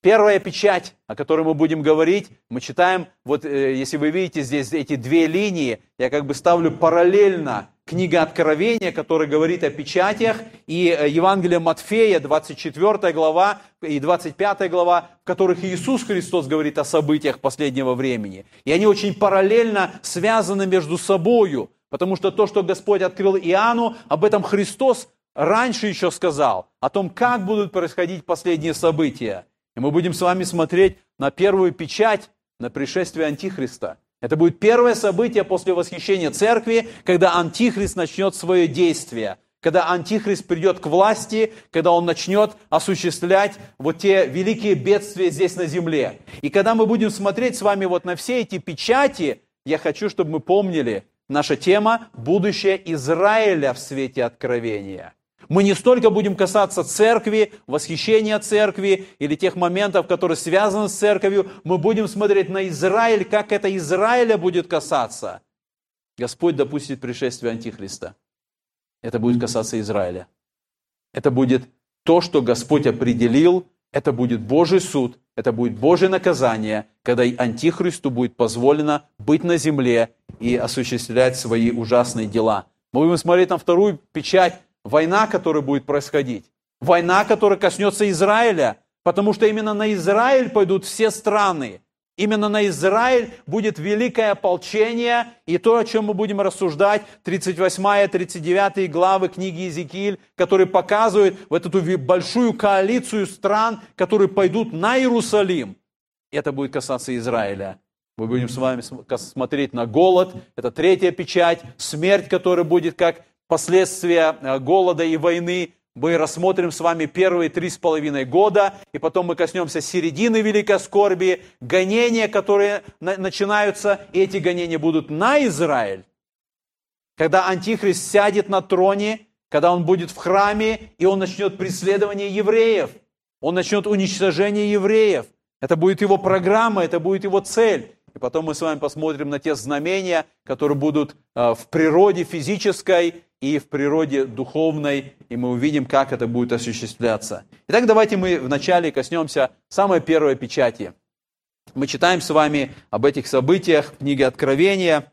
Первая печать, о которой мы будем говорить, мы читаем, вот э, если вы видите здесь эти две линии, я как бы ставлю параллельно книга Откровения, которая говорит о печатях, и э, Евангелие Матфея, 24 глава и 25 глава, в которых Иисус Христос говорит о событиях последнего времени. И они очень параллельно связаны между собою, потому что то, что Господь открыл Иоанну, об этом Христос раньше еще сказал, о том, как будут происходить последние события. И мы будем с вами смотреть на первую печать, на пришествие Антихриста – это будет первое событие после восхищения церкви, когда Антихрист начнет свое действие, когда Антихрист придет к власти, когда он начнет осуществлять вот те великие бедствия здесь на земле. И когда мы будем смотреть с вами вот на все эти печати, я хочу, чтобы мы помнили, наша тема – будущее Израиля в свете откровения – мы не столько будем касаться церкви, восхищения церкви или тех моментов, которые связаны с церковью, мы будем смотреть на Израиль, как это Израиля будет касаться. Господь допустит пришествие Антихриста. Это будет касаться Израиля. Это будет то, что Господь определил, это будет Божий суд, это будет Божье наказание, когда Антихристу будет позволено быть на земле и осуществлять свои ужасные дела. Мы будем смотреть на вторую печать Война, которая будет происходить. Война, которая коснется Израиля, потому что именно на Израиль пойдут все страны. Именно на Израиль будет великое ополчение, и то, о чем мы будем рассуждать, 38-39 главы книги Иезекииль, которые показывают вот эту большую коалицию стран, которые пойдут на Иерусалим. Это будет касаться Израиля. Мы будем с вами смотреть на голод, это третья печать, смерть, которая будет как последствия э, голода и войны. Мы рассмотрим с вами первые три с половиной года, и потом мы коснемся середины великой скорби, гонения, которые начинаются, и эти гонения будут на Израиль. Когда Антихрист сядет на троне, когда он будет в храме, и он начнет преследование евреев, он начнет уничтожение евреев. Это будет его программа, это будет его цель. И потом мы с вами посмотрим на те знамения, которые будут э, в природе физической и в природе духовной, и мы увидим, как это будет осуществляться. Итак, давайте мы вначале коснемся самой первой печати. Мы читаем с вами об этих событиях в книге Откровения.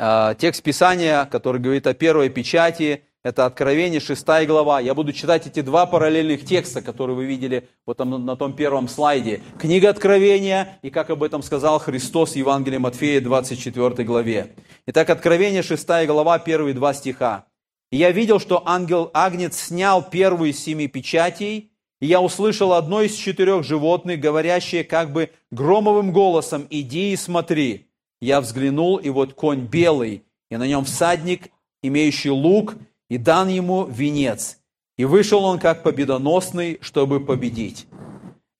Э, текст Писания, который говорит о первой печати, это Откровение, 6 глава. Я буду читать эти два параллельных текста, которые вы видели вот там, на том первом слайде. Книга Откровения и, как об этом сказал Христос в Евангелии Матфея, 24 главе. Итак, Откровение, 6 глава, первые два стиха. «И я видел, что ангел Агнец снял первую из семи печатей, и я услышал одно из четырех животных, говорящее как бы громовым голосом, «Иди и смотри». Я взглянул, и вот конь белый, и на нем всадник, имеющий лук, и дан ему венец. И вышел он как победоносный, чтобы победить.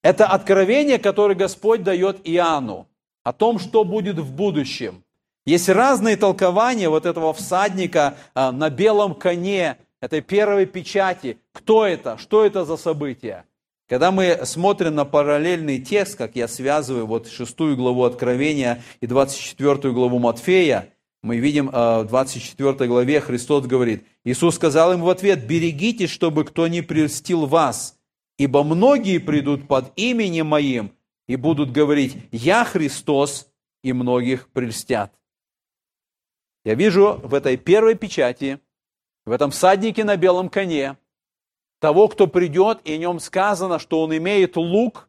Это откровение, которое Господь дает Иоанну о том, что будет в будущем. Есть разные толкования вот этого всадника а, на белом коне, этой первой печати. Кто это? Что это за событие? Когда мы смотрим на параллельный текст, как я связываю вот шестую главу Откровения и 24 главу Матфея, мы видим э, в 24 главе Христос говорит, Иисус сказал им в ответ, «Берегитесь, чтобы кто не прельстил вас, ибо многие придут под именем Моим и будут говорить, Я Христос, и многих прельстят». Я вижу в этой первой печати, в этом всаднике на белом коне, того, кто придет, и о нем сказано, что он имеет лук,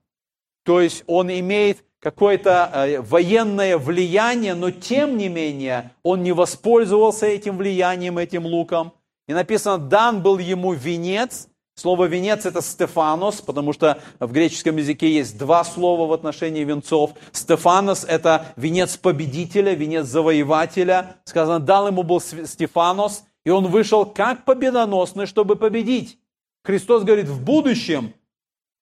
то есть он имеет какое-то э, военное влияние, но тем не менее он не воспользовался этим влиянием, этим луком. И написано, дан был ему венец. Слово венец это Стефанос, потому что в греческом языке есть два слова в отношении венцов. Стефанос это венец победителя, венец завоевателя. Сказано, дал ему был Стефанос, и он вышел как победоносный, чтобы победить. Христос говорит, в будущем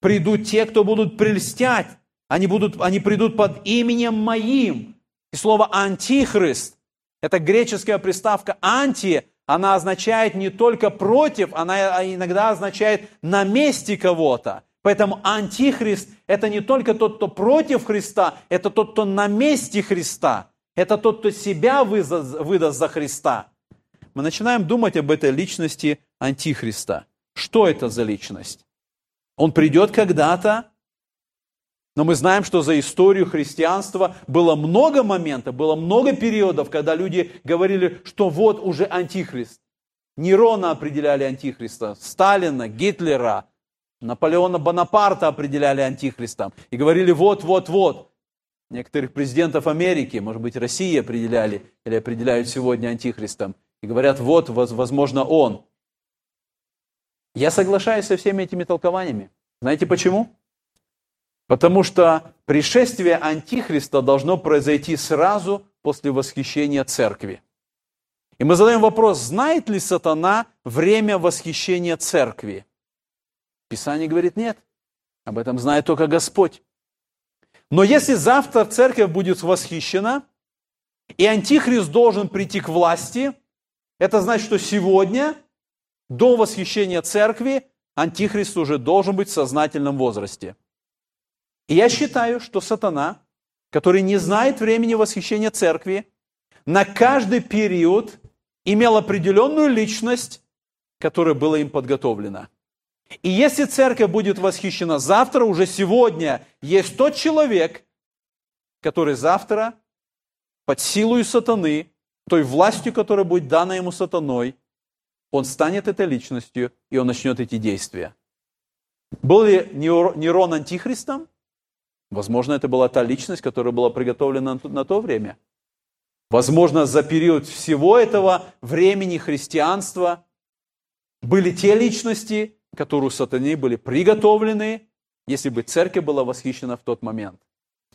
придут те, кто будут прельстять они, будут, они придут под именем моим. И слово «антихрист» – это греческая приставка «анти», она означает не только против, она иногда означает на месте кого-то. Поэтому антихрист – это не только тот, кто против Христа, это тот, кто на месте Христа. Это тот, кто себя выдаст, выдаст за Христа. Мы начинаем думать об этой личности антихриста. Что это за личность? Он придет когда-то, но мы знаем, что за историю христианства было много моментов, было много периодов, когда люди говорили, что вот уже антихрист. Нерона определяли антихриста, Сталина, Гитлера, Наполеона Бонапарта определяли антихристом. И говорили вот-вот-вот. Некоторых президентов Америки, может быть, России определяли или определяют сегодня антихристом. И говорят, вот, возможно, он. Я соглашаюсь со всеми этими толкованиями. Знаете почему? Потому что пришествие Антихриста должно произойти сразу после восхищения церкви. И мы задаем вопрос, знает ли сатана время восхищения церкви? Писание говорит нет. Об этом знает только Господь. Но если завтра церковь будет восхищена, и Антихрист должен прийти к власти, это значит, что сегодня, до восхищения церкви, Антихрист уже должен быть в сознательном возрасте. И я считаю, что сатана, который не знает времени восхищения церкви, на каждый период имел определенную личность, которая была им подготовлена. И если церковь будет восхищена завтра, уже сегодня есть тот человек, который завтра под силой сатаны, той властью, которая будет дана ему сатаной, он станет этой личностью, и он начнет эти действия. Был ли Нерон антихристом? Возможно, это была та личность, которая была приготовлена на то время. Возможно, за период всего этого времени христианства были те личности, которые у сатаны были приготовлены, если бы церковь была восхищена в тот момент.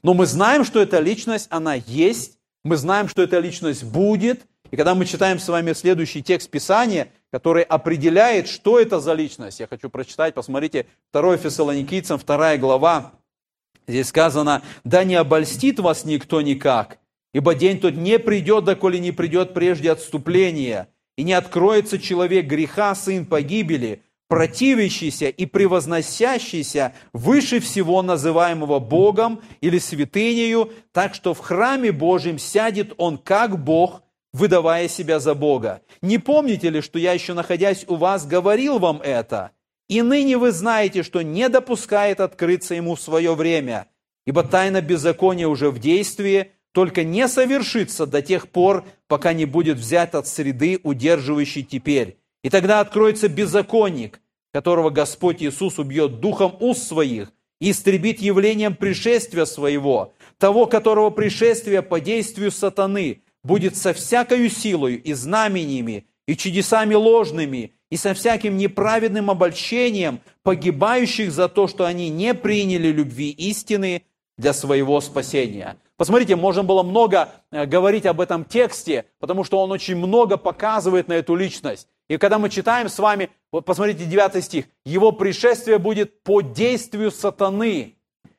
Но мы знаем, что эта личность, она есть, мы знаем, что эта личность будет, и когда мы читаем с вами следующий текст Писания, который определяет, что это за личность, я хочу прочитать, посмотрите, 2 Фессалоникийцам, 2 глава, Здесь сказано, да не обольстит вас никто никак, ибо день тот не придет, доколе не придет прежде отступления, и не откроется человек греха, сын погибели, противящийся и превозносящийся выше всего называемого Богом или святынею, так что в храме Божьем сядет он как Бог, выдавая себя за Бога. Не помните ли, что я еще находясь у вас говорил вам это? И ныне вы знаете, что не допускает открыться ему в свое время, ибо тайна беззакония уже в действии, только не совершится до тех пор, пока не будет взят от среды, удерживающей теперь. И тогда откроется беззаконник, которого Господь Иисус убьет духом уст своих и истребит явлением пришествия своего, того, которого пришествие по действию сатаны будет со всякою силою и знамениями, и чудесами ложными, и со всяким неправедным обольщением погибающих за то, что они не приняли любви истины для своего спасения. Посмотрите, можно было много э, говорить об этом тексте, потому что он очень много показывает на эту личность. И когда мы читаем с вами, вот посмотрите 9 стих, его пришествие будет по действию сатаны.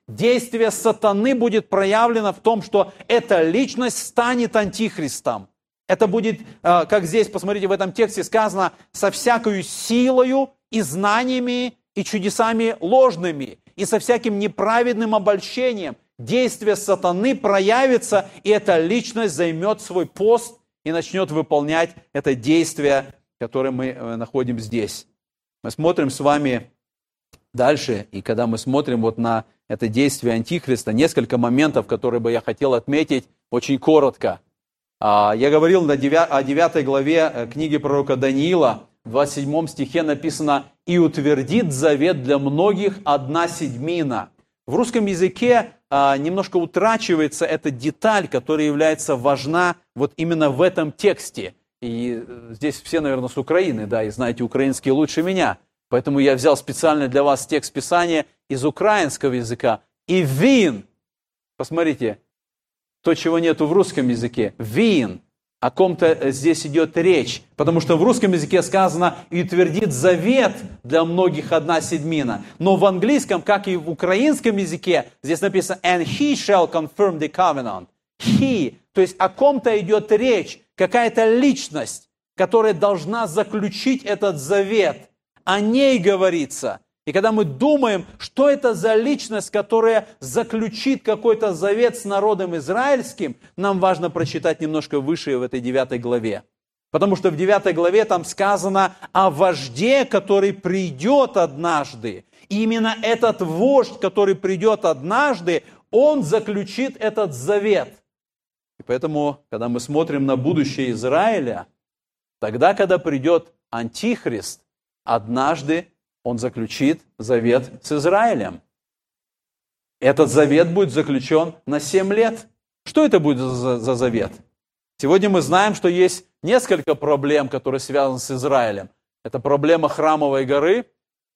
Действие сатаны будет проявлено в том, что эта личность станет антихристом. Это будет, э, как здесь, посмотрите, в этом тексте сказано, со всякою силою и знаниями и чудесами ложными, и со всяким неправедным обольщением. Действие сатаны проявится, и эта личность займет свой пост и начнет выполнять это действие, которое мы э, находим здесь. Мы смотрим с вами дальше, и когда мы смотрим вот на это действие Антихриста, несколько моментов, которые бы я хотел отметить очень коротко. А, я говорил о 9 главе э, книги пророка Даниила, в 27 стихе написано «И утвердит завет для многих одна седьмина». В русском языке а, немножко утрачивается эта деталь, которая является важна вот именно в этом тексте. И э, здесь все, наверное, с Украины, да, и знаете украинский лучше меня. Поэтому я взял специально для вас текст Писания из украинского языка. И вин, посмотрите, то, чего нету в русском языке, вин, о ком-то здесь идет речь. Потому что в русском языке сказано «и утвердит завет для многих одна седьмина». Но в английском, как и в украинском языке, здесь написано «and he shall confirm the covenant». He, то есть о ком-то идет речь, какая-то личность, которая должна заключить этот завет. О ней говорится – и когда мы думаем, что это за личность, которая заключит какой-то завет с народом израильским, нам важно прочитать немножко выше в этой девятой главе. Потому что в девятой главе там сказано о вожде, который придет однажды. И именно этот вождь, который придет однажды, он заключит этот завет. И поэтому, когда мы смотрим на будущее Израиля, тогда, когда придет Антихрист, однажды он заключит завет с Израилем. Этот завет будет заключен на 7 лет. Что это будет за, за завет? Сегодня мы знаем, что есть несколько проблем, которые связаны с Израилем. Это проблема храмовой горы,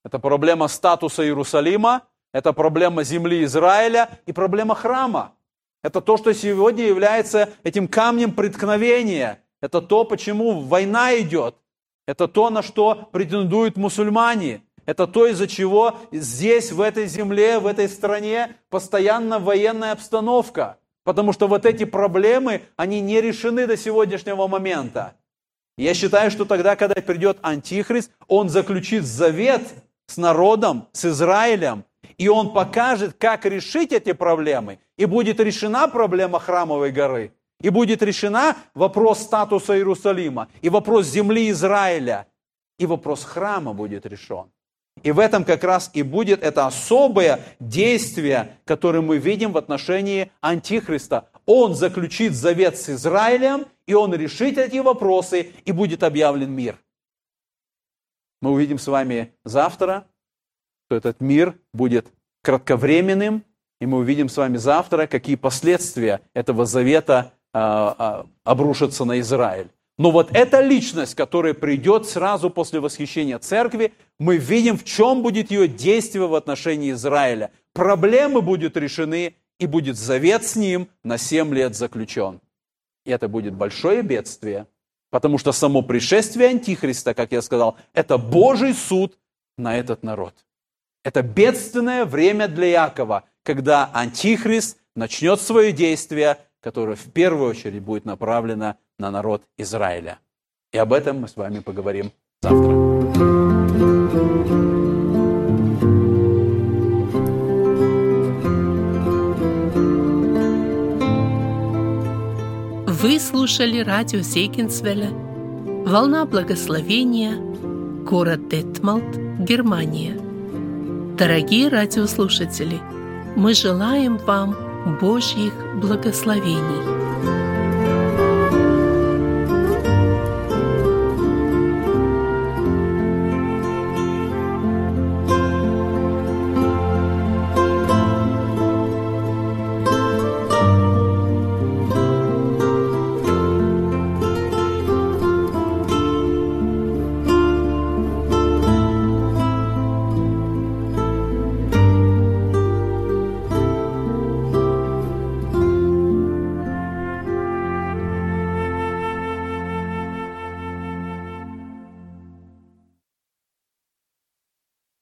это проблема статуса Иерусалима, это проблема земли Израиля и проблема храма. Это то, что сегодня является этим камнем преткновения. Это то, почему война идет. Это то, на что претендуют мусульмане. Это то, из-за чего здесь, в этой земле, в этой стране постоянно военная обстановка. Потому что вот эти проблемы, они не решены до сегодняшнего момента. Я считаю, что тогда, когда придет Антихрист, он заключит завет с народом, с Израилем, и он покажет, как решить эти проблемы. И будет решена проблема храмовой горы, и будет решена вопрос статуса Иерусалима, и вопрос земли Израиля, и вопрос храма будет решен. И в этом как раз и будет это особое действие, которое мы видим в отношении Антихриста. Он заключит завет с Израилем, и он решит эти вопросы, и будет объявлен мир. Мы увидим с вами завтра, что этот мир будет кратковременным, и мы увидим с вами завтра, какие последствия этого завета а, а, обрушатся на Израиль. Но вот эта личность, которая придет сразу после восхищения церкви, мы видим, в чем будет ее действие в отношении Израиля. Проблемы будут решены, и будет завет с ним на 7 лет заключен. И это будет большое бедствие, потому что само пришествие Антихриста, как я сказал, это Божий суд на этот народ. Это бедственное время для Якова, когда Антихрист начнет свое действие, которое в первую очередь будет направлено на народ Израиля. И об этом мы с вами поговорим завтра. Вы слушали радио Сейкинсвелля «Волна благословения», город Детмалт, Германия. Дорогие радиослушатели, мы желаем вам Божьих благословений.